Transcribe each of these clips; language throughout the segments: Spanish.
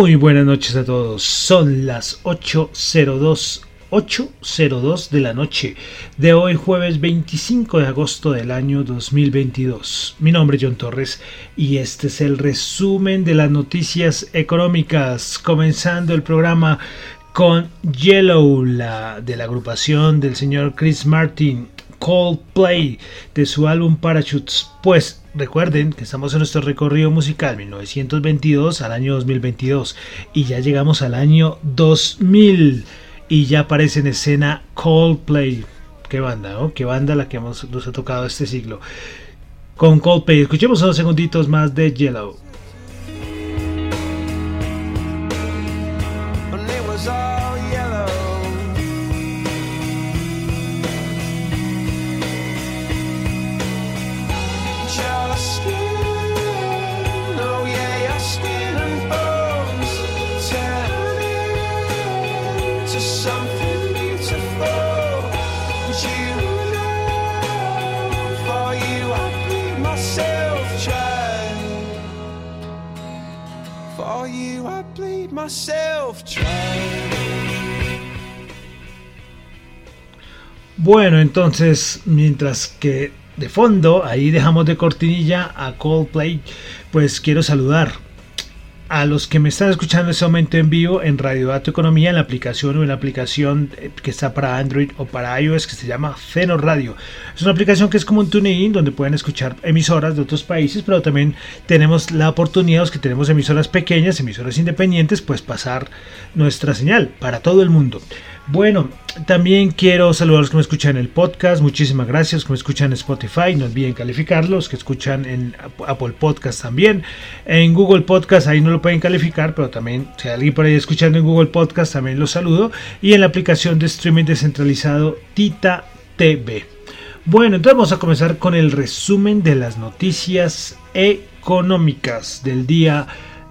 Muy buenas noches a todos. Son las 8.02 8.02 de la noche de hoy jueves 25 de agosto del año 2022. Mi nombre es John Torres y este es el resumen de las noticias económicas, comenzando el programa con Yellow, la de la agrupación del señor Chris Martin, Coldplay, de su álbum Parachutes. Pues Recuerden que estamos en nuestro recorrido musical 1922 al año 2022 y ya llegamos al año 2000 y ya aparece en escena Coldplay. Qué banda, ¿no? Qué banda la que nos ha tocado este siglo. Con Coldplay, escuchemos unos segunditos más de Yellow. Bueno, entonces, mientras que de fondo, ahí dejamos de cortinilla a Coldplay, pues quiero saludar a los que me están escuchando en este momento en vivo en Radio Dato Economía, en la aplicación o en la aplicación eh, que está para Android o para iOS que se llama Feno Radio. Es una aplicación que es como un TuneIn donde pueden escuchar emisoras de otros países, pero también tenemos la oportunidad, los que tenemos emisoras pequeñas, emisoras independientes, pues pasar nuestra señal para todo el mundo. Bueno, también quiero saludar a los que me escuchan en el podcast. Muchísimas gracias. que me escuchan en Spotify. No olviden calificarlos. Que escuchan en Apple Podcast también. En Google Podcast ahí no lo pueden calificar. Pero también, si hay alguien por ahí escuchando en Google Podcast, también los saludo. Y en la aplicación de streaming descentralizado Tita TV. Bueno, entonces vamos a comenzar con el resumen de las noticias económicas del día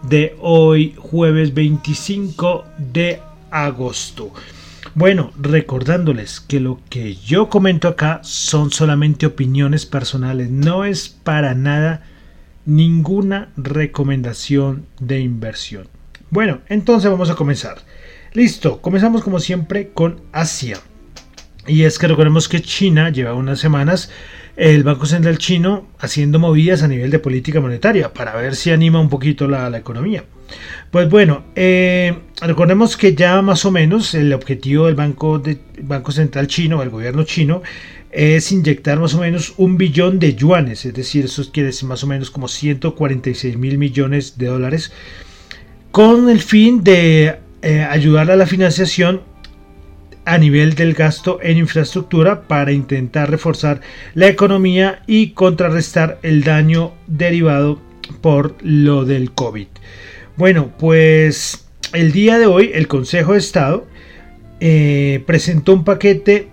de hoy, jueves 25 de agosto. Bueno, recordándoles que lo que yo comento acá son solamente opiniones personales, no es para nada ninguna recomendación de inversión. Bueno, entonces vamos a comenzar. Listo, comenzamos como siempre con Asia. Y es que recordemos que China lleva unas semanas el Banco Central chino haciendo movidas a nivel de política monetaria para ver si anima un poquito la, economía. Pues bueno, eh, recordemos que ya más o menos el objetivo del Banco, Banco Central chino, el gobierno chino, es inyectar más o menos un billón de yuanes, es decir, eso quiere decir más o menos como 146 mil millones de dólares, con el fin de eh, ayudar a la financiación a nivel del gasto en infraestructura para intentar reforzar la economía y contrarrestar el daño derivado por lo del COVID. Bueno, pues el día de hoy el Consejo de Estado eh, presentó un paquete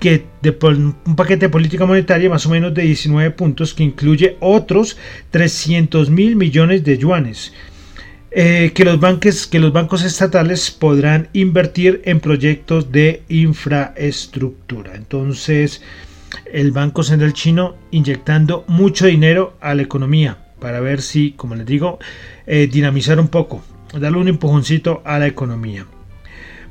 que de, un paquete de política monetaria más o menos de 19 puntos que incluye otros 300 mil millones de yuanes eh, que, los banques, que los bancos estatales podrán invertir en proyectos de infraestructura. Entonces, el Banco Central chino inyectando mucho dinero a la economía para ver si, como les digo, eh, dinamizar un poco, darle un empujoncito a la economía.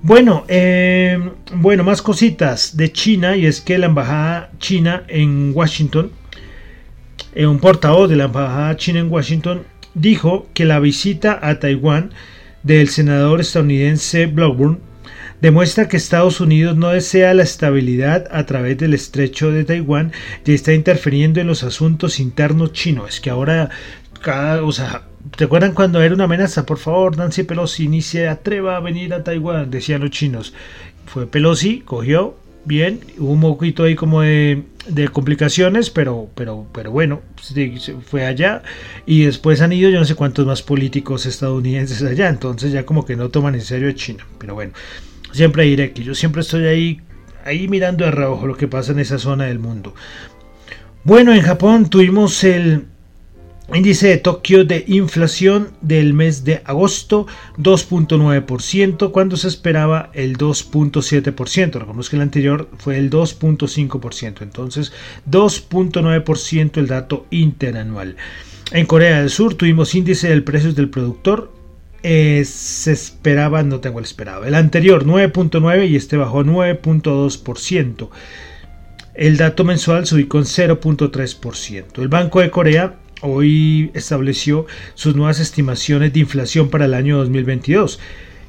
Bueno, eh, bueno, más cositas de China y es que la embajada china en Washington, un portavoz de la embajada china en Washington dijo que la visita a Taiwán del senador estadounidense Blackburn demuestra que Estados Unidos no desea la estabilidad a través del estrecho de Taiwán y está interfiriendo en los asuntos internos chinos. Es que ahora, cada, o sea, ¿te acuerdan cuando era una amenaza? Por favor, Nancy Pelosi ni se atreva a venir a Taiwán, decían los chinos. Fue Pelosi, cogió, bien, hubo un poquito ahí como de, complicaciones, pero, pero, pero bueno, fue allá y después han ido yo no sé cuántos más políticos estadounidenses allá, entonces ya como que no toman en serio a China, pero bueno, siempre diré que yo siempre estoy ahí, ahí mirando de reojo lo que pasa en esa zona del mundo. Bueno, en Japón tuvimos el Índice de Tokio de inflación del mes de agosto 2.9% cuando se esperaba el 2.7%. Recordemos que el anterior fue el 2.5%. Entonces 2.9% el dato interanual. En Corea del Sur tuvimos índice del precios del productor. Se esperaba, no tengo el esperado. El anterior 9.9 y este bajó 9.2%. El dato mensual subió con 0.3%. El Banco de Corea hoy estableció sus nuevas estimaciones de inflación para el año 2022.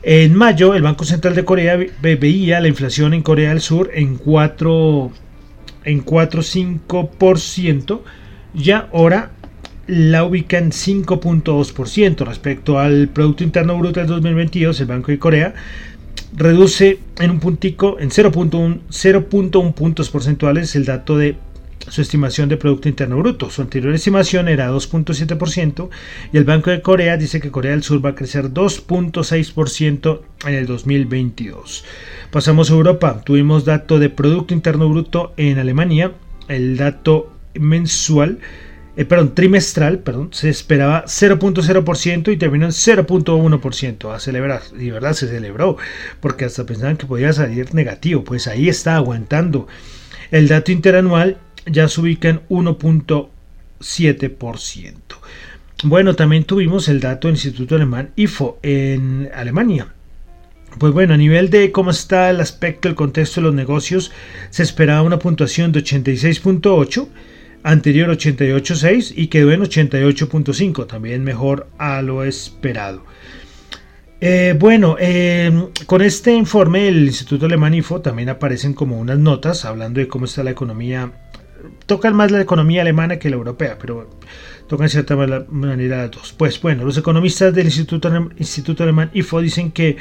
En mayo, el Banco Central de Corea veía la inflación en Corea del Sur en 4 en 4.5%, ya ahora la ubica en 5.2% respecto al Producto Interno Bruto del 2022, el Banco de Corea reduce en un puntico, en 0.1 puntos porcentuales el dato de su estimación de Producto Interno Bruto. Su anterior estimación era 2.7% y el Banco de Corea dice que Corea del Sur va a crecer 2.6% en el 2022. Pasamos a Europa. Tuvimos dato de Producto Interno Bruto en Alemania. El dato mensual, eh, perdón, trimestral, perdón, se esperaba 0.0% y terminó en 0.1% a celebrar. Y verdad se celebró, porque hasta pensaban que podía salir negativo. Pues ahí está aguantando. El dato interanual ya se ubica en 1.7%. Bueno, también tuvimos el dato del Instituto Alemán IFO en Alemania. Pues bueno, a nivel de cómo está el aspecto, el contexto de los negocios, se esperaba una puntuación de 86.8, anterior 88.6 y quedó en 88.5, también mejor a lo esperado. Eh, bueno, eh, con este informe del Instituto Alemán IFO también aparecen como unas notas hablando de cómo está la economía tocan más la economía alemana que la europea, pero tocan de cierta manera las dos. Pues bueno, los economistas del Instituto, Instituto Alemán IFO dicen que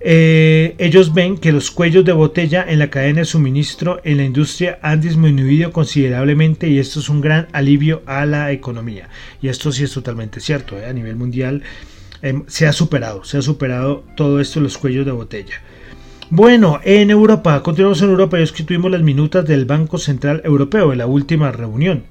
eh, ellos ven que los cuellos de botella en la cadena de suministro en la industria han disminuido considerablemente y esto es un gran alivio a la economía. Y esto sí es totalmente cierto, ¿eh? a nivel mundial em, se ha superado, se ha superado todo esto los cuellos de botella. Bueno, en Europa, continuamos en Europa y es que tuvimos las minutas del Banco Central Europeo en la última reunión.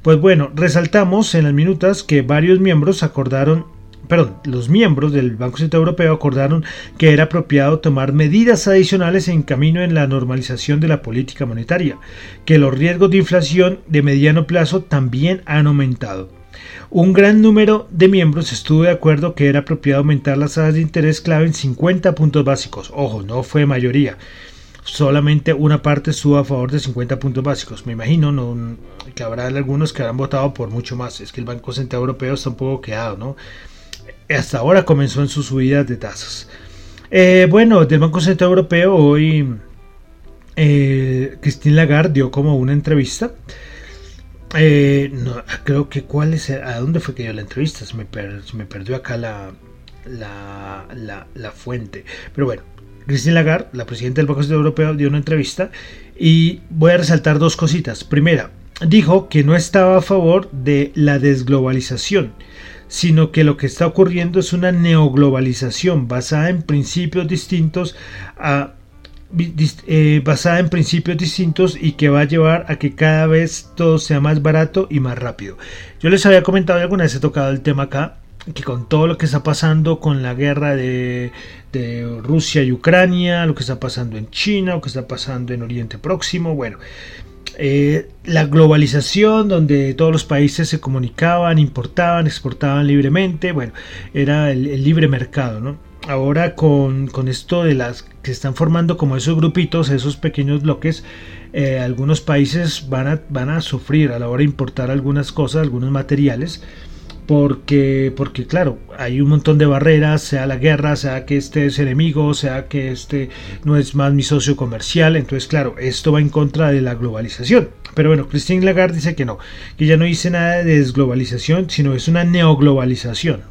Pues bueno, resaltamos en las minutas que varios miembros acordaron perdón, los miembros del Banco Central Europeo acordaron que era apropiado tomar medidas adicionales en camino en la normalización de la política monetaria, que los riesgos de inflación de mediano plazo también han aumentado. Un gran número de miembros estuvo de acuerdo que era apropiado aumentar las tasas de interés clave en 50 puntos básicos. Ojo, no fue mayoría. Solamente una parte estuvo a favor de 50 puntos básicos. Me imagino no, que habrá algunos que habrán votado por mucho más. Es que el Banco Central Europeo está un poco quedado, ¿no? Hasta ahora comenzó en sus subidas de tasas. Eh, bueno, del Banco Central Europeo hoy eh, Christine Lagarde dio como una entrevista. Eh, no, creo que cuál es, a dónde fue que dio la entrevista, se me, perdió acá la, la, fuente. Pero bueno, Christine Lagarde, la presidenta del Banco Central Europeo, dio una entrevista y voy a resaltar dos cositas. Primera, dijo que no estaba a favor de la desglobalización, sino que lo que está ocurriendo es una neoglobalización basada en principios distintos a eh, basada en principios distintos y que va a llevar a que cada vez todo sea más barato y más rápido. Yo les había comentado alguna vez he tocado el tema acá que con todo lo que está pasando con la guerra de, Rusia y Ucrania, lo que está pasando en China, lo que está pasando en Oriente Próximo, bueno, eh, la globalización donde todos los países se comunicaban, importaban, exportaban libremente, bueno, era el, libre mercado, ¿no? Ahora con, esto de las que están formando como esos grupitos, esos pequeños bloques, eh, algunos países van a, van a sufrir a la hora de importar algunas cosas, algunos materiales, porque, porque claro, hay un montón de barreras, sea la guerra, sea que este es enemigo, sea que este no es más mi socio comercial, entonces claro, esto va en contra de la globalización. Pero bueno, Christine Lagarde dice que no, que ya no dice nada de desglobalización, sino es una neoglobalización.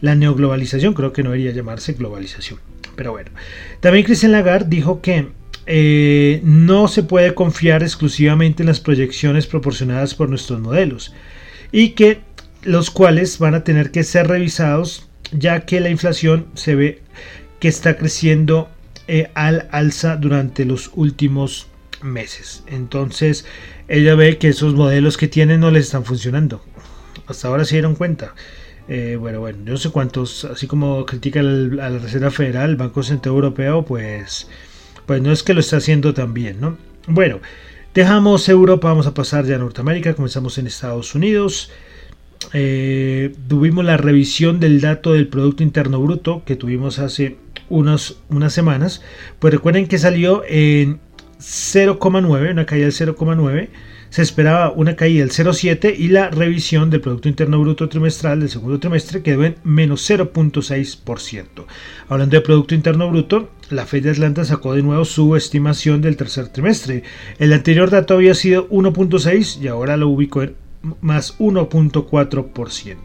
la neoglobalización creo que no debería llamarse globalización. Pero bueno, también Christine Lagarde dijo que eh, no se puede confiar exclusivamente en las proyecciones proporcionadas por nuestros modelos y que los cuales van a tener que ser revisados ya que la inflación se ve que está creciendo eh, al alza durante los últimos meses. Entonces ella ve que esos modelos que tienen no les están funcionando. Hasta ahora se dieron cuenta. Eh, bueno, bueno, yo no sé cuántos, así como critica a la Reserva Federal, el Banco Central Europeo, pues, pues no es que lo está haciendo tan bien, ¿no? Bueno, dejamos Europa, vamos a pasar ya a Norteamérica, comenzamos en Estados Unidos. Eh, tuvimos la revisión del dato del Producto Interno Bruto que tuvimos hace unas semanas. Pues recuerden que salió en 0,9, una caída del 0,9. Se esperaba una caída del 0,7 y la revisión del Producto Interno Bruto trimestral del segundo trimestre quedó en menos 0,6%. Hablando de Producto Interno Bruto, la Fed de Atlanta sacó de nuevo su estimación del tercer trimestre. El anterior dato había sido 1.6 y ahora lo ubicó en más 1.4%.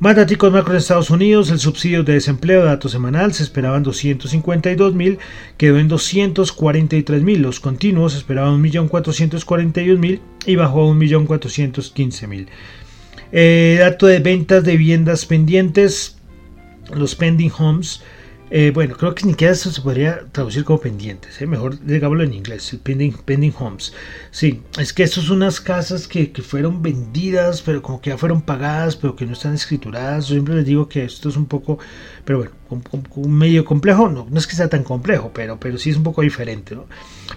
Más datos macro en Estados Unidos, el subsidio de desempleo, dato semanal, se esperaban 252 mil, quedó en 243 mil. Los continuos esperaban 1.441.000 y bajó a 1.415.000. Eh, dato de ventas de viviendas pendientes, los pending homes, eh, bueno, creo que ni siquiera eso se podría traducir como pendientes. ¿eh? Mejor digámoslo en inglés, pending, pending homes. Sí, es que eso son unas casas que, fueron vendidas, pero como que ya fueron pagadas, pero que no están escrituradas. Yo siempre les digo que esto es un poco, pero bueno, un, medio complejo. No, no es que sea tan complejo, pero, pero sí es un poco diferente. ¿no?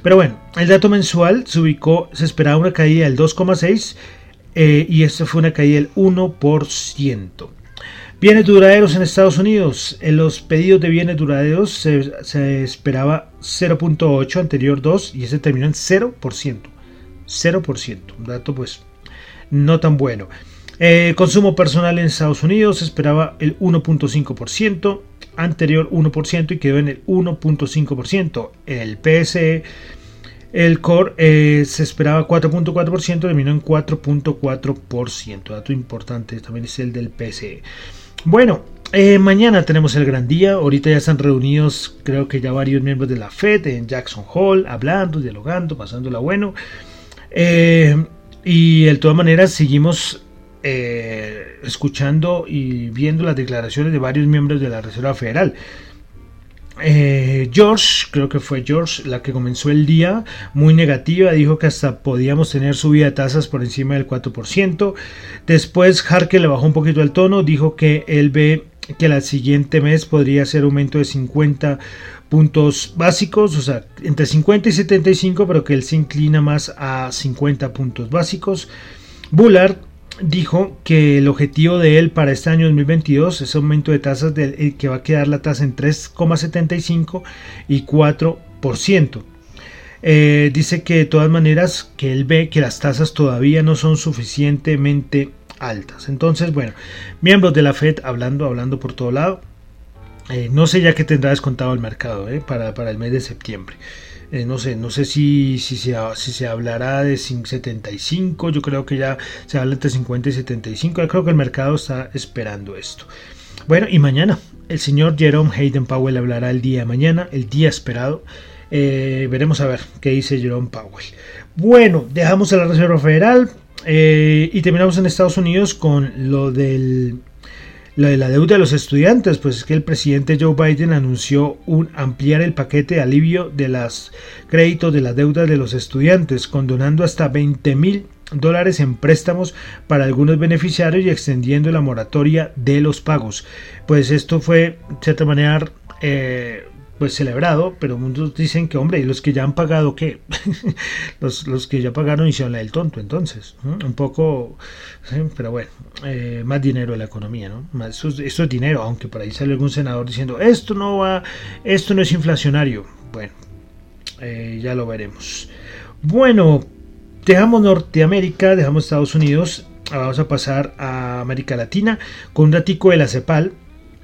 Pero bueno, el dato mensual se ubicó, se esperaba una caída del 2,6 eh, y esto fue una caída del 1%. Bienes duraderos en Estados Unidos. En los pedidos de bienes duraderos se, esperaba 0.8, anterior 2, y ese terminó en 0%. 0%. Un dato pues no tan bueno. Eh, consumo personal en Estados Unidos se esperaba el 1.5%, anterior 1% y quedó en el 1.5%. El PSE, el core eh, se esperaba 4.4%, terminó en 4.4%. Dato importante también es el del PSE. Bueno, eh, mañana tenemos el gran día. Ahorita ya están reunidos, creo que ya varios miembros de la FED en Jackson Hall, hablando, dialogando, pasándola bueno. Eh, y de todas maneras, seguimos eh, escuchando y viendo las declaraciones de varios miembros de la Reserva Federal. Eh, George, creo que fue George la que comenzó el día muy negativa, dijo que hasta podíamos tener subida de tasas por encima del 4%. Después Harker le bajó un poquito el tono, dijo que él ve que el siguiente mes podría ser aumento de 50 puntos básicos, o sea, entre 50 y 75, pero que él se inclina más a 50 puntos básicos. Bullard dijo que el objetivo de él para este año 2022 es aumento de tasas de, eh, que va a quedar la tasa en 3,75 y 4%. Eh, dice que de todas maneras que él ve que las tasas todavía no son suficientemente altas. Entonces, bueno, miembros de la Fed hablando, hablando por todo lado. Eh, no sé ya que tendrá descontado el mercado eh, para, para, el mes de septiembre. Eh, no sé, no sé si, si, se, si se hablará de 75, yo creo que ya se habla entre 50 y 75, yo creo que el mercado está esperando esto. Bueno, y mañana el señor Jerome Hayden Powell hablará el día de mañana, el día esperado. veremos a ver qué dice Jerome Powell. Bueno, dejamos a la Reserva Federal y terminamos en Estados Unidos con lo del lo de la deuda de los estudiantes, pues es que el presidente Joe Biden anunció un ampliar el paquete de alivio de los créditos de la deuda de los estudiantes, condonando hasta 20 mil dólares en préstamos para algunos beneficiarios y extendiendo la moratoria de los pagos. Pues esto fue, de cierta manera, eh, pues celebrado, pero muchos dicen que, hombre, ¿y los que ya han pagado qué? los, los, que ya pagaron hicieron la del tonto, entonces, un poco, pero bueno, eh, más dinero en la economía, ¿no? Más, esto, es dinero, aunque por ahí sale algún senador diciendo, esto no va, esto no es inflacionario. Bueno, eh, ya lo veremos. Bueno, dejamos Norteamérica, dejamos Estados Unidos, vamos a pasar a América Latina con un ratico de la CEPAL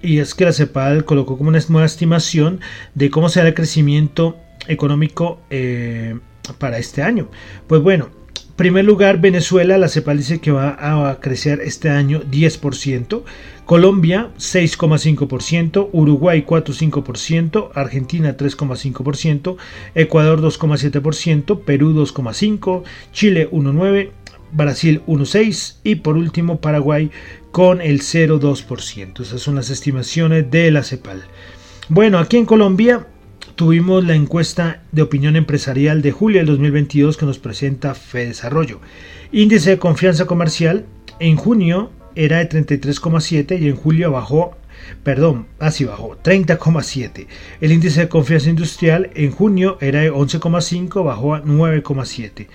y es que la CEPAL colocó como una nueva estimación de cómo será el crecimiento económico eh, para este año. Pues bueno, en primer lugar, Venezuela, la CEPAL dice que va a crecer este año 10%, Colombia 6,5%, Uruguay 4,5%, Argentina 3,5%, Ecuador 2,7%, Perú 2,5%, Chile 1,9%, Brasil 1,6% y por último Paraguay con el 0,2%. Esas son las estimaciones de la CEPAL. Bueno, aquí en Colombia tuvimos la encuesta de opinión empresarial de julio del 2022 que nos presenta Desarrollo. Índice de confianza comercial en junio era de 33,7 y en julio bajó, perdón, así bajó, 30,7. El índice de confianza industrial en junio era de 11,5, bajó a 9,7.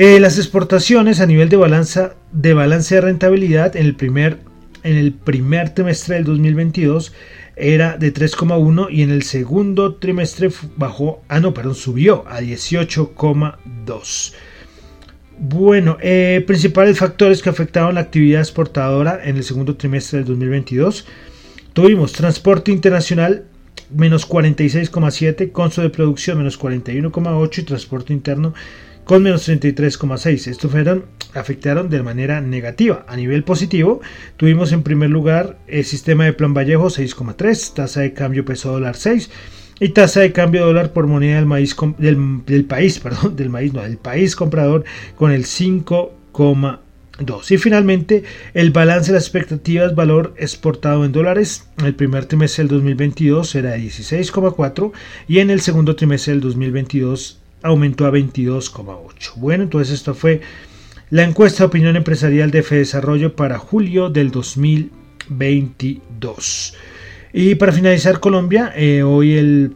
Eh, las exportaciones a nivel de balanza de balance de rentabilidad en el primer en el primer trimestre del 2022 era de 3,1 y en el segundo trimestre bajó, ah no, perdón, subió a 18,2. Bueno, eh, principales factores que afectaron la actividad exportadora en el segundo trimestre del 2022. Tuvimos transporte internacional menos 46,7, consumo de producción menos 41,8 y transporte interno con menos 33,6. Estos fueron, afectaron de manera negativa. A nivel positivo, tuvimos en primer lugar el sistema de plan Vallejo 6,3, tasa de cambio peso dólar 6 y tasa de cambio dólar por moneda del, maíz, del, país, perdón, del maíz, no, del país comprador con el 5,2. Y finalmente, el balance de las expectativas valor exportado en dólares en el primer trimestre del 2022 era de 16,4 y en el segundo trimestre del 2022 aumentó a 22,8. Bueno, entonces esto fue la encuesta de opinión empresarial de Desarrollo para julio del 2022. Y para finalizar Colombia, eh, hoy el,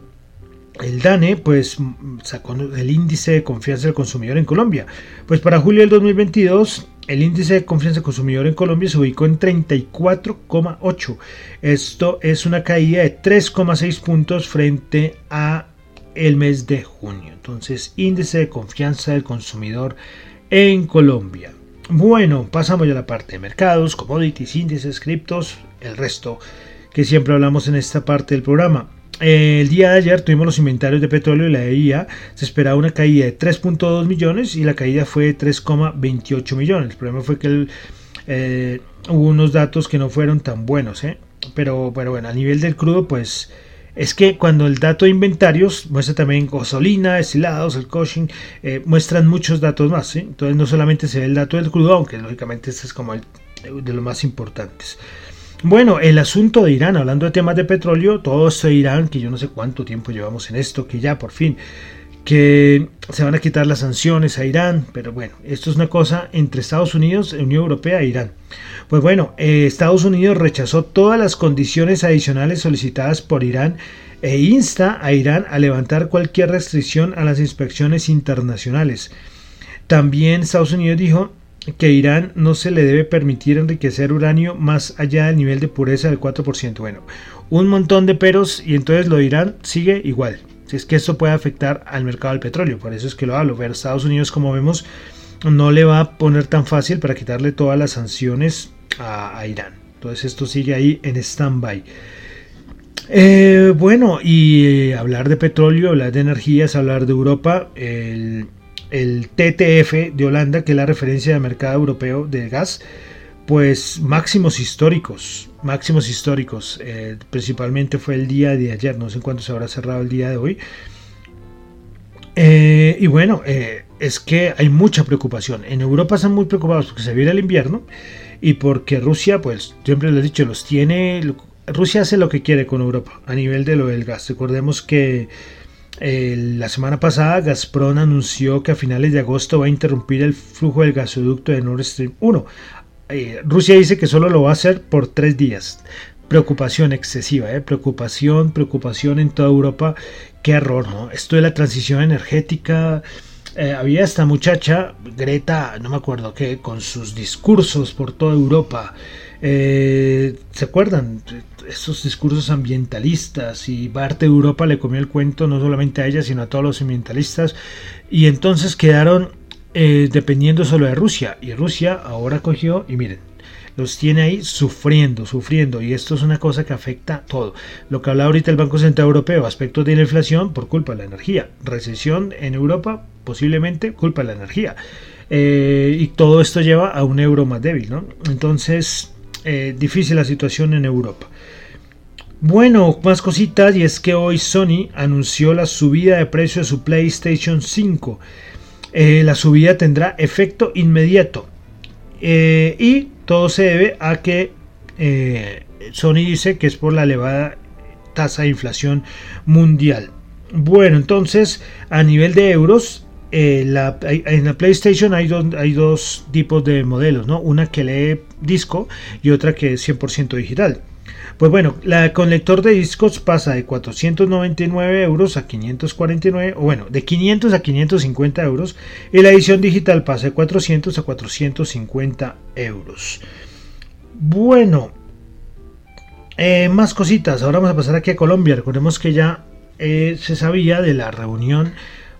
el DANE pues sacó el índice de confianza del consumidor en Colombia. Pues para julio del 2022 el índice de confianza del consumidor en Colombia se ubicó en 34,8. Esto es una caída de 3,6 puntos frente a el mes de junio. Entonces, índice de confianza del consumidor en Colombia. Bueno, pasamos ya a la parte de mercados, commodities, índices, criptos, el resto que siempre hablamos en esta parte del programa. El día de ayer tuvimos los inventarios de petróleo y la EIA se esperaba una caída de 3.2 millones y la caída fue de 3,28 millones. El problema fue que eh, hubo unos datos que no fueron tan buenos, ¿eh? pero, pero bueno, a nivel del crudo pues es que cuando el dato de inventarios muestra también gasolina, destilados, el coaching, eh, muestran muchos datos más. Entonces no solamente se ve el dato del crudo, aunque lógicamente este es como de los más importantes. Bueno, el asunto de Irán, hablando de temas de petróleo, todo esto de Irán, que yo no sé cuánto tiempo llevamos en esto, que ya por fin que se van a quitar las sanciones a Irán, pero bueno, esto es una cosa entre Estados Unidos, Unión Europea e Irán. Pues bueno, eh, Estados Unidos rechazó todas las condiciones adicionales solicitadas por Irán e insta a Irán a levantar cualquier restricción a las inspecciones internacionales. También Estados Unidos dijo que Irán no se le debe permitir enriquecer uranio más allá del nivel de pureza del 4%. Bueno, un montón de peros y entonces lo de Irán sigue igual es que esto puede afectar al mercado del petróleo. Por eso es que lo hablo. Ver Estados Unidos, como vemos, no le va a poner tan fácil para quitarle todas las sanciones a, Irán. Entonces esto sigue ahí en stand-by. Eh, bueno, y eh, hablar de petróleo, hablar de energías, hablar de Europa, el, el, TTF de Holanda, que es la referencia de mercado europeo de gas, pues máximos históricos, máximos históricos, eh, principalmente fue el día de ayer, no sé cuánto se habrá cerrado el día de hoy. y bueno, es que hay mucha preocupación. En Europa están muy preocupados porque se viene el invierno y porque Rusia, pues siempre les he dicho, los tiene Rusia hace lo que quiere con Europa a nivel de lo del gas. Recordemos que eh, la semana pasada Gazprom anunció que a finales de agosto va a interrumpir el flujo del gasoducto de Nord Stream 1. Eh, Rusia dice que solo lo va a hacer por tres días. Preocupación excesiva, eh, preocupación, preocupación en toda Europa. Qué error, ¿no? Esto de la transición energética. había esta muchacha, Greta, no me acuerdo qué, con sus discursos por toda Europa. ¿Se acuerdan? esos discursos ambientalistas y parte de Europa le comió el cuento no solamente a ella sino a todos los ambientalistas y entonces quedaron eh, dependiendo solo de Rusia y Rusia ahora cogió y miren los tiene ahí sufriendo, sufriendo, y esto es una cosa que afecta todo. Lo que habla ahorita el Banco Central Europeo, aspectos de la inflación por culpa de la energía, recesión en Europa, posiblemente culpa de la energía, eh, y todo esto lleva a un euro más débil, ¿no? Entonces, eh, difícil la situación en Europa. Bueno, más cositas y es que hoy Sony anunció la subida de precio de su PlayStation 5. Eh, la subida tendrá efecto inmediato eh, y todo se debe a que eh, Sony dice que es por la elevada tasa de inflación mundial. Bueno, entonces a nivel de euros, en la PlayStation hay, dos tipos de modelos, ¿no? Una que lee disco y otra que es 100% digital. Pues bueno, la, con lector de discos pasa de 499 euros a 549, o bueno, de 500 a 550 euros, y la edición digital pasa de 400 a 450 euros. Bueno, eh, más cositas. Ahora vamos a pasar aquí a Colombia. Recordemos que ya eh, se sabía de la reunión,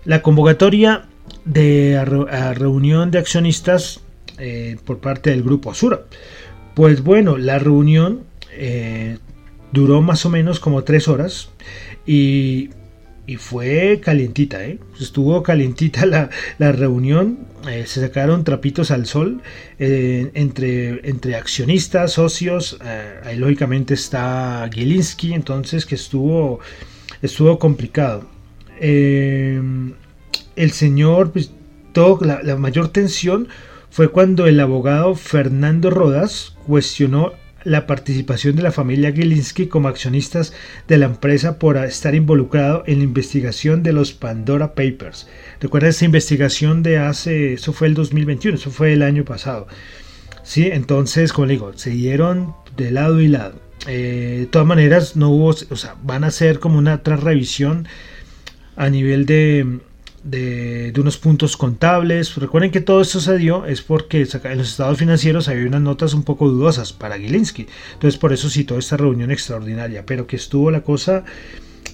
la convocatoria de reunión de accionistas eh, por parte del grupo Asura. Pues bueno, la reunión eh, duró más o menos como tres horas y, fue calientita, ¿eh? estuvo calientita la, reunión, eh, se sacaron trapitos al sol entre, entre accionistas, socios, ahí lógicamente está Gilinski, entonces que estuvo, estuvo complicado. el señor, pues, la, la mayor tensión fue cuando el abogado Fernando Rodas cuestionó la participación de la familia Gilinski como accionistas de la empresa por estar involucrado en la investigación de los Pandora Papers. Recuerda esa investigación de hace, eso fue el 2021, eso fue el año pasado. Sí, entonces, como digo, se dieron de lado y lado. Eh, de todas maneras, no hubo, o sea, van a hacer como una otra revisión a nivel de, de, unos puntos contables. Recuerden que todo esto se dio es porque en los estados financieros había unas notas un poco dudosas para Gilinski. Entonces por eso citó esta reunión extraordinaria, pero que estuvo la cosa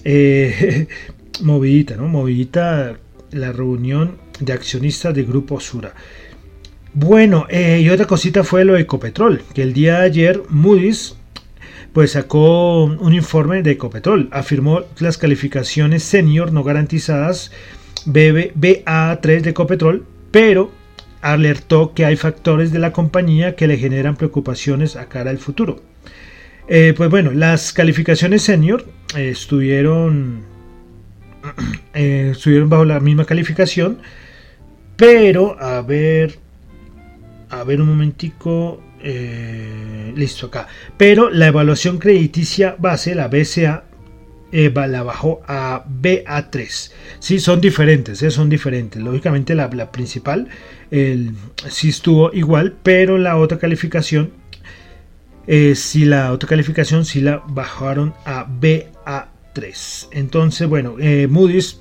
eh, movidita, ¿no? Movidita la reunión de accionistas de Grupo Sura. Bueno, eh, y otra cosita fue lo de Ecopetrol, que el día de ayer Moody's pues sacó un informe de Ecopetrol, afirmó las calificaciones senior no garantizadas BA3 de Ecopetrol, pero alertó que hay factores de la compañía que le generan preocupaciones a cara al futuro. Eh, pues bueno, las calificaciones senior eh, estuvieron, eh, estuvieron bajo la misma calificación, pero a ver, a ver un momentico, listo acá. Pero la evaluación crediticia base, la BCA, eh, la bajó a BA3. Sí, son diferentes, eh, son diferentes. Lógicamente la, principal el, sí estuvo igual, pero la otra calificación, eh, sí, la otra calificación sí la bajaron a BA3. Entonces, bueno, eh, Moody's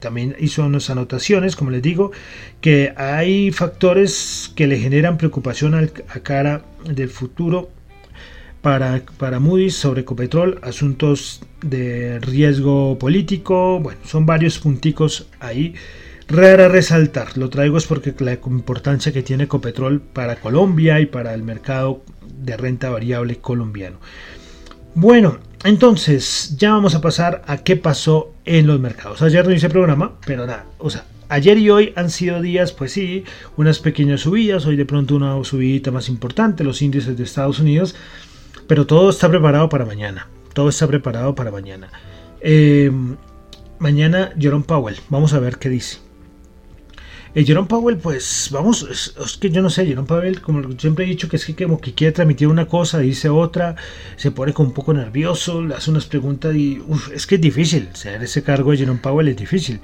también hizo unas anotaciones, como les digo, que hay factores que le generan preocupación a cara del futuro para, para Moody's sobre Ecopetrol, asuntos de riesgo político, bueno, son varios punticos ahí. Rara resaltar, lo traigo es porque la importancia que tiene Ecopetrol para Colombia y para el mercado de renta variable colombiano. Bueno, entonces ya vamos a pasar a qué pasó en los mercados. Ayer no hice programa, pero nada, o sea, ayer y hoy han sido días, pues sí, unas pequeñas subidas, hoy de pronto una subida más importante, los índices de Estados Unidos, pero todo está preparado para mañana, todo está preparado para mañana. Eh, mañana Jerome Powell, vamos a ver qué dice. Eh, Jerome Powell, pues vamos, es, que yo no sé, Jerome Powell, como siempre he dicho, que es que como que quiere transmitir una cosa, dice otra, se pone como un poco nervioso, le hace unas preguntas y es que es difícil, ser ese cargo de Jerome Powell es difícil.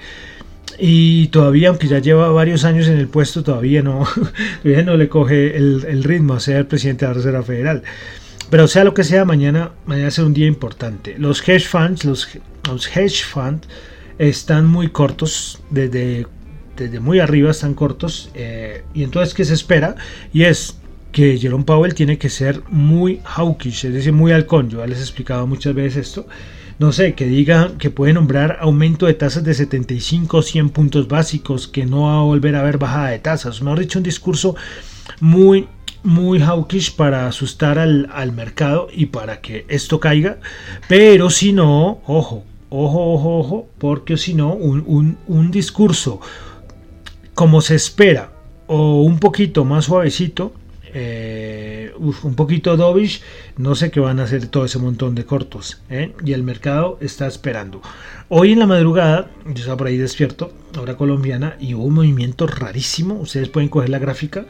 Y todavía, aunque ya lleva varios años en el puesto, todavía no, todavía no le coge el, ritmo a ser presidente de la Reserva Federal. Pero sea lo que sea, mañana, mañana será un día importante. Los hedge funds, los, hedge funds están muy cortos desde desde muy arriba están cortos. Eh, y entonces, ¿qué se espera? Y es que Jerome Powell tiene que ser muy hawkish, es decir, muy halcón. Yo ya les he explicado muchas veces esto. No sé, que diga que puede nombrar aumento de tasas de 75 100 puntos básicos, que no va a volver a haber bajada de tasas. Mejor dicho, un discurso muy, muy hawkish para asustar al, mercado y para que esto caiga. Pero si no, ojo, ojo, ojo, ojo, porque si no, un, un, un discurso como se espera o un poquito más suavecito, eh, un poquito dovish, no sé qué van a hacer todo ese montón de cortos. ¿eh? Y el mercado está esperando. Hoy en la madrugada, yo estaba por ahí despierto, hora colombiana, y hubo un movimiento rarísimo. Ustedes pueden coger la gráfica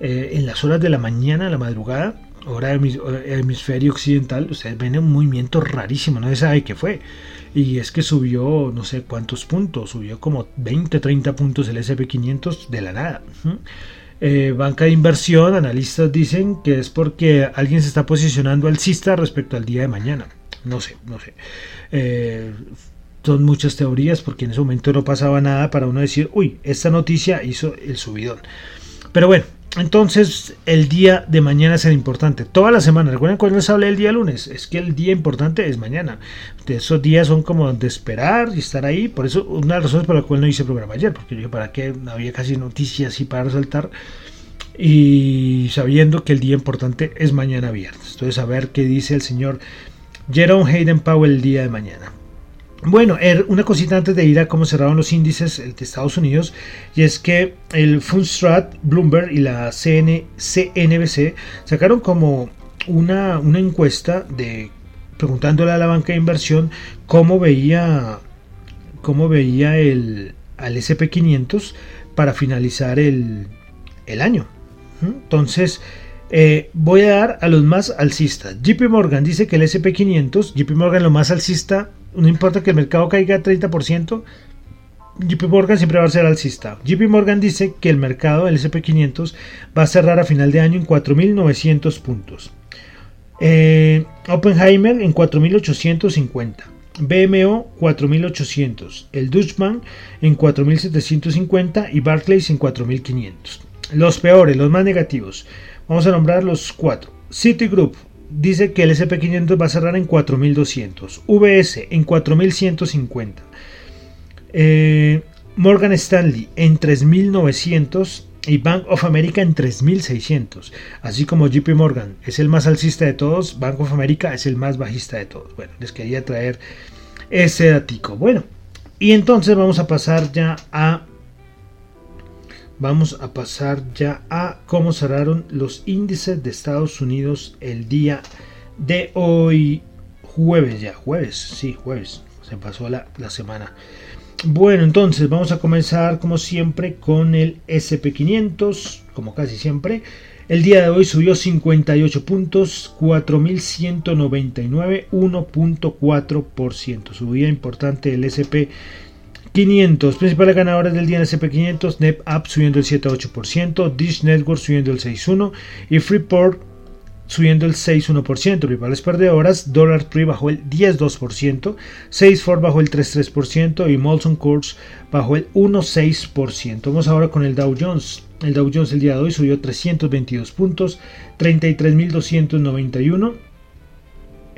eh, en las horas de la mañana, la madrugada, hora del hemisferio occidental. Ustedes ven un movimiento rarísimo, no se sabe qué fue. Y es que subió no sé cuántos puntos, subió como 20, 30 puntos el SP500 de la nada. Eh, banca de inversión, analistas dicen que es porque alguien se está posicionando alcista respecto al día de mañana. No sé, no sé. Eh, son muchas teorías porque en ese momento no pasaba nada para uno decir, uy, esta noticia hizo el subidón. Pero bueno, entonces, el día de mañana será importante. Toda la semana. Recuerden cuando les hablé el día lunes. Es que el día importante es mañana. Esos días son como de esperar y estar ahí. Por eso, una de las razones por la cual no hice programa ayer. Porque yo ¿para qué? Había casi noticias y para resaltar. Y sabiendo que el día importante es mañana viernes. Entonces, a ver qué dice el señor Jerome Hayden Powell el día de mañana. Bueno, er, una cosita antes de ir a cómo cerraron los índices de Estados Unidos, y es que el Fundstrat, Bloomberg y la CN, CNBC sacaron como una, una encuesta de preguntándole a la banca de inversión cómo veía, cómo veía el, al SP500 para finalizar el, el año. Entonces, eh, voy a dar a los más alcistas. JP Morgan dice que el SP500, JP Morgan lo más alcista no importa que el mercado caiga 30%, JP Morgan siempre va a ser alcista. JP Morgan dice que el mercado, el SP500, va a cerrar a final de año en 4.900 puntos. Eh, Oppenheimer en 4.850. BMO 4.800. El Dutchman en 4.750 y Barclays en 4.500. Los peores, los más negativos. Vamos a nombrar los cuatro. Citigroup dice que el SP500 va a cerrar en 4200, VS en 4150, eh, Morgan Stanley en 3900 y Bank of America en 3600. Así como JP Morgan es el más alcista de todos, Bank of America es el más bajista de todos. Bueno, les quería traer ese datico. Bueno, y entonces vamos a pasar ya a vamos a pasar ya a cómo cerraron los índices de Estados Unidos el día de hoy, jueves ya, jueves, sí, jueves, se pasó la, la semana. Bueno, entonces vamos a comenzar como siempre con el SP500, como casi siempre. El día de hoy subió 58 puntos, 4.199, 1.4%. Subida importante el SP 500, principales ganadores del día en SP500, NetApp subiendo el 7,8%, Dish Network subiendo el 6,1% y Freeport subiendo el 6,1%. Principales perdedoras, Dollar Tree bajó el 10,2%, Salesforce bajó el 3,3% y Molson Coors bajó el 1,6%. Vamos ahora con el Dow Jones. El Dow Jones el día de hoy subió 322 puntos, 33.291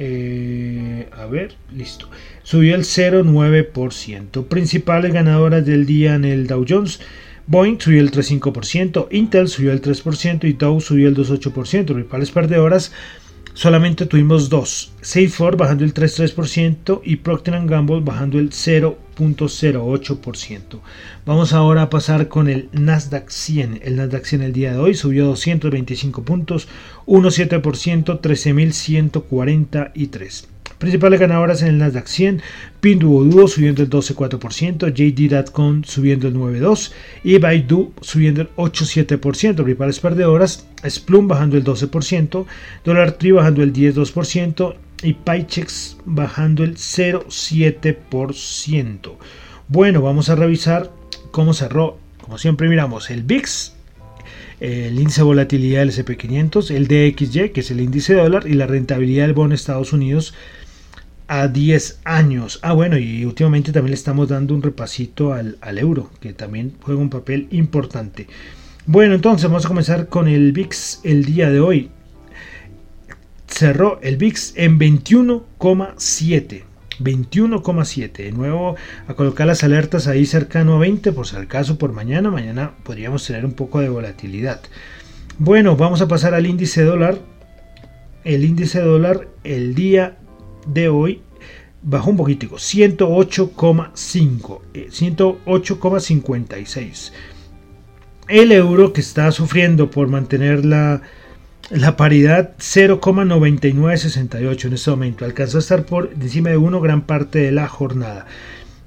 eh, a ver, listo. Subió el 0,9%. Principales ganadoras del día en el Dow Jones. Boeing subió el 3,5%, Intel subió el 3% y Dow subió el 2,8%. Principales perdedoras, solamente tuvimos dos. Safefor bajando el 3,3% y Procter Gamble bajando el 0.08%. Vamos ahora a pasar con el Nasdaq 100. El Nasdaq 100 el día de hoy subió 225 puntos, 1,7%, 13.143. Principales ganadoras en el Nasdaq 100, Pinduoduo subiendo el 12,4%, JD.com subiendo el 9,2% y Baidu subiendo el 8,7%. Principales perdedoras, Splum bajando el 12%, Dollar Tree bajando el 10,2% y Paychex bajando el 0,7%. Bueno, vamos a revisar cómo cerró. Como siempre miramos el VIX, el índice de volatilidad del SP500, el DXY, que es el índice de dólar, y la rentabilidad del bono Estados Unidos a 10 años. Ah, bueno, y últimamente también le estamos dando un repasito al, euro, que también juega un papel importante. Bueno, entonces vamos a comenzar con el VIX el día de hoy. Cerró el VIX en 21,7. 21,7. De nuevo a colocar las alertas ahí cercano a 20 por si al caso por mañana. Mañana podríamos tener un poco de volatilidad. Bueno, vamos a pasar al índice dólar. El índice dólar el día de hoy bajó un poquitico, 108,5, 108,56. Eh, El euro que está sufriendo por mantener la, la paridad 0,9968 en este momento. Alcanzó a estar por encima de 1 gran parte de la jornada.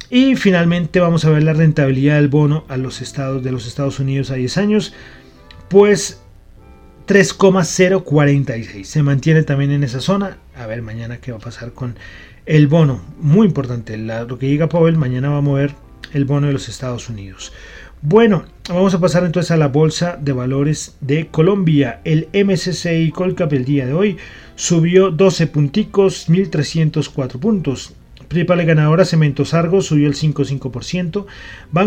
Y finalmente vamos a ver la rentabilidad del bono a los estados de los Estados Unidos a 10 años. Pues 3,046. Se mantiene también en esa zona. A ver mañana qué va a pasar con el bono. Muy importante. lo que diga Powell mañana va a mover el bono de los Estados Unidos. Bueno, vamos a pasar entonces a la bolsa de valores de Colombia. El MSCI Colcap el día de hoy subió 12 punticos, 1304 puntos. Principales ganadoras, Cementos Argos subió el 5,5%,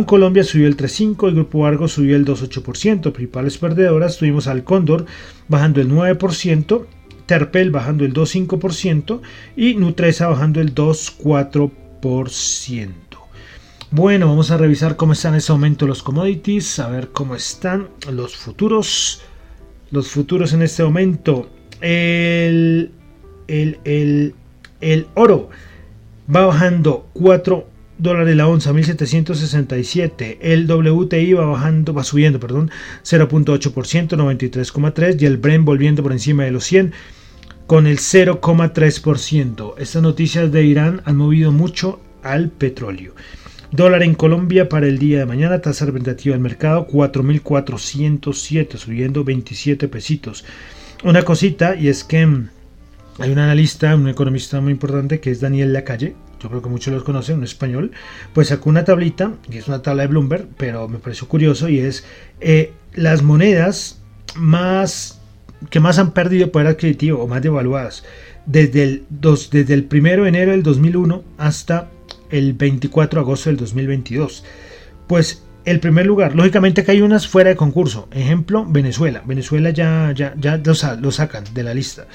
Colombia subió el 3,5%, el Grupo Argos subió el 2,8%. Principales perdedoras tuvimos al Cóndor bajando el 9%, Terpel bajando el 2,5% y Nutresa bajando el 2,4%. Bueno, vamos a revisar cómo están en ese momento los commodities, a ver cómo están los futuros. Los futuros en este momento. El, el, el, el oro va bajando 4 dólares la onza, 1767. El WTI va bajando, va subiendo, perdón, 0.8%, 93,3 y el Brent volviendo por encima de los 100 con el 0,3%. Estas noticias de Irán han movido mucho al petróleo. Dólar en Colombia para el día de mañana, tasa representativa del mercado 4.407, subiendo 27 pesitos. Una cosita y es que mm, hay un analista, un economista muy importante que es Daniel Lacalle, yo creo que muchos los conocen, un español, pues sacó una tablita, que es una tabla de Bloomberg, pero me pareció curioso y es eh, las monedas más que más han perdido poder adquisitivo o más devaluadas desde el, dos, desde el 1 de enero del 2001 hasta el 24 de agosto del 2022. Pues el primer lugar, lógicamente que hay unas fuera de concurso. Ejemplo, Venezuela. Venezuela ya, ya, ya lo sacan de la lista.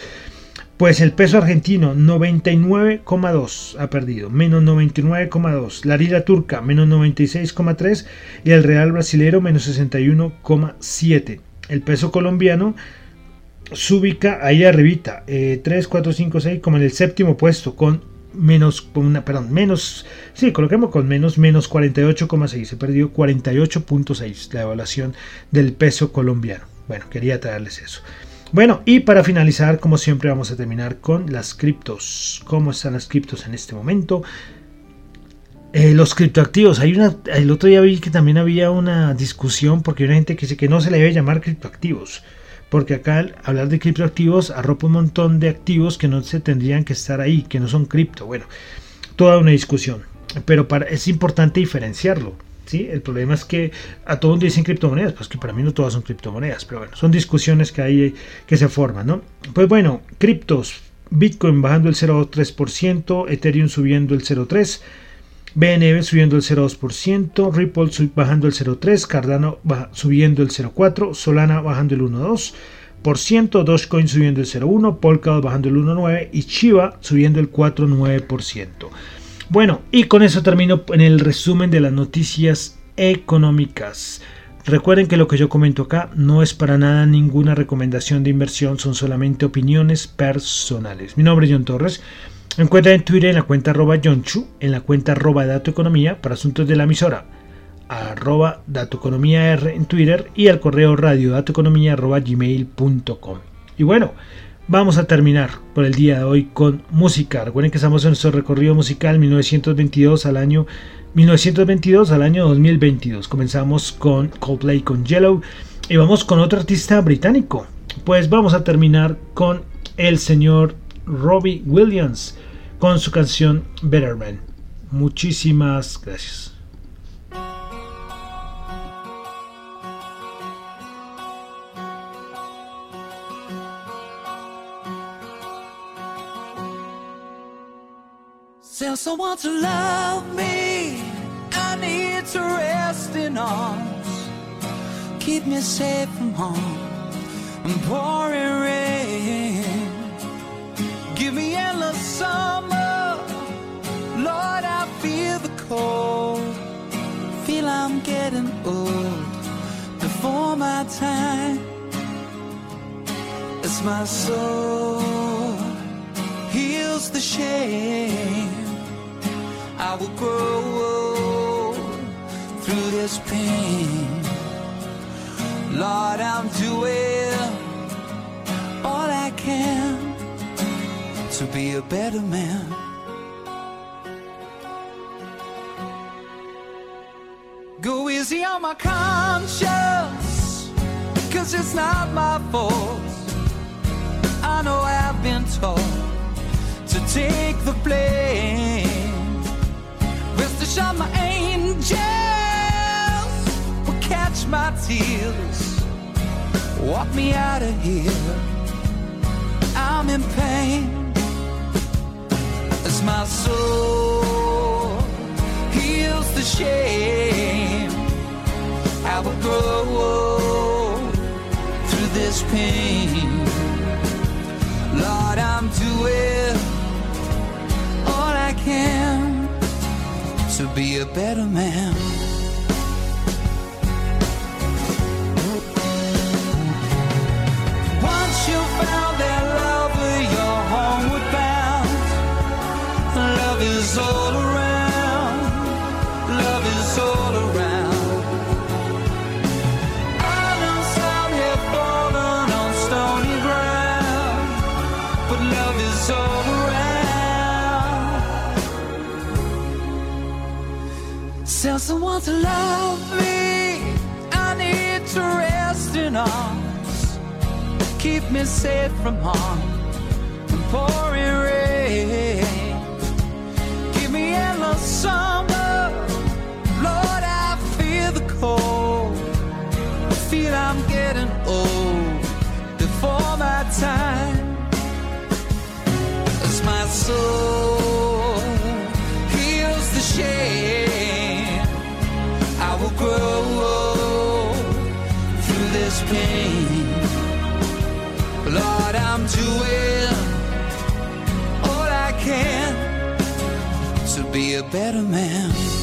Pues el peso argentino 99,2 ha perdido, menos 99,2. La lira turca menos 96,3 y el real brasilero menos 61,7. El peso colombiano se ubica ahí arribita, 3, 4, 5, 6 como en el séptimo puesto con menos, una, perdón, menos, sí, coloquemos con menos, menos 48,6. Se perdió 48,6 la evaluación del peso colombiano. Bueno, quería traerles eso. Bueno, y para finalizar, como siempre, vamos a terminar con las criptos. ¿Cómo están las criptos en este momento? Eh, los criptoactivos, hay una, el otro día vi que también había una discusión porque hay una gente que dice que no se le debe llamar criptoactivos, porque acá hablar de criptoactivos arropa un montón de activos que no se tendrían que estar ahí, que no son cripto. Bueno, toda una discusión, pero para, es importante diferenciarlo. El problema es que a todo mundo dicen criptomonedas, pues que para mí no todas son criptomonedas, pero bueno, son discusiones que hay que se forman, ¿no? Pues bueno, criptos, Bitcoin bajando el 0,3%, Ethereum subiendo el 0,3%, BNB subiendo el 0,2%, Ripple bajando el 0,3%, Cardano subiendo el 0,4%, Solana bajando el 1,2%, Dogecoin subiendo el 0,1%, Polkadot bajando el 1,9% y Chiva subiendo el 4,9%. Bueno, y con eso termino en el resumen de las noticias económicas. Recuerden que lo que yo comento acá no es para nada ninguna recomendación de inversión, son solamente opiniones personales. Mi nombre es John Torres. Me encuentran en Twitter en la cuenta arroba Chu, en la cuenta arroba Dato Economía para asuntos de la emisora, arroba Dato Economía R en Twitter y al correo radio datoeconomía arroba gmail.com. Y bueno, vamos a terminar por el día de hoy con música. Recuerden que estamos en nuestro recorrido musical 1922 al año 1922 al año 2022. Comenzamos con Coldplay con Yellow y vamos con otro artista británico. Pues vamos a terminar con el señor Robbie Williams con su canción Better Man. Muchísimas gracias. Tell someone to love me. I need to rest in arms. Keep me safe from harm and pouring rain. Give me endless summer. Lord, I feel the cold. Feel I'm getting old before my time. As my soul heals the shame. I will grow through this pain. Lord, I'm doing be a better man. Go easy on my conscience, cause it's not my fault. I know I've been told to take the blame shine my angels will catch my tears, walk me out of here. I'm in pain my soul heals the shame. I will grow through this pain. Lord, I'm doing all I can to be a better man. Is all around. Love is all around. Islands out here falling on stony ground, but love is all around. Tell someone to love me. I need to rest in arms. Keep me safe from harm pouring heals the shame I will grow through this pain. Lord, I'm doing all I can to be a better man.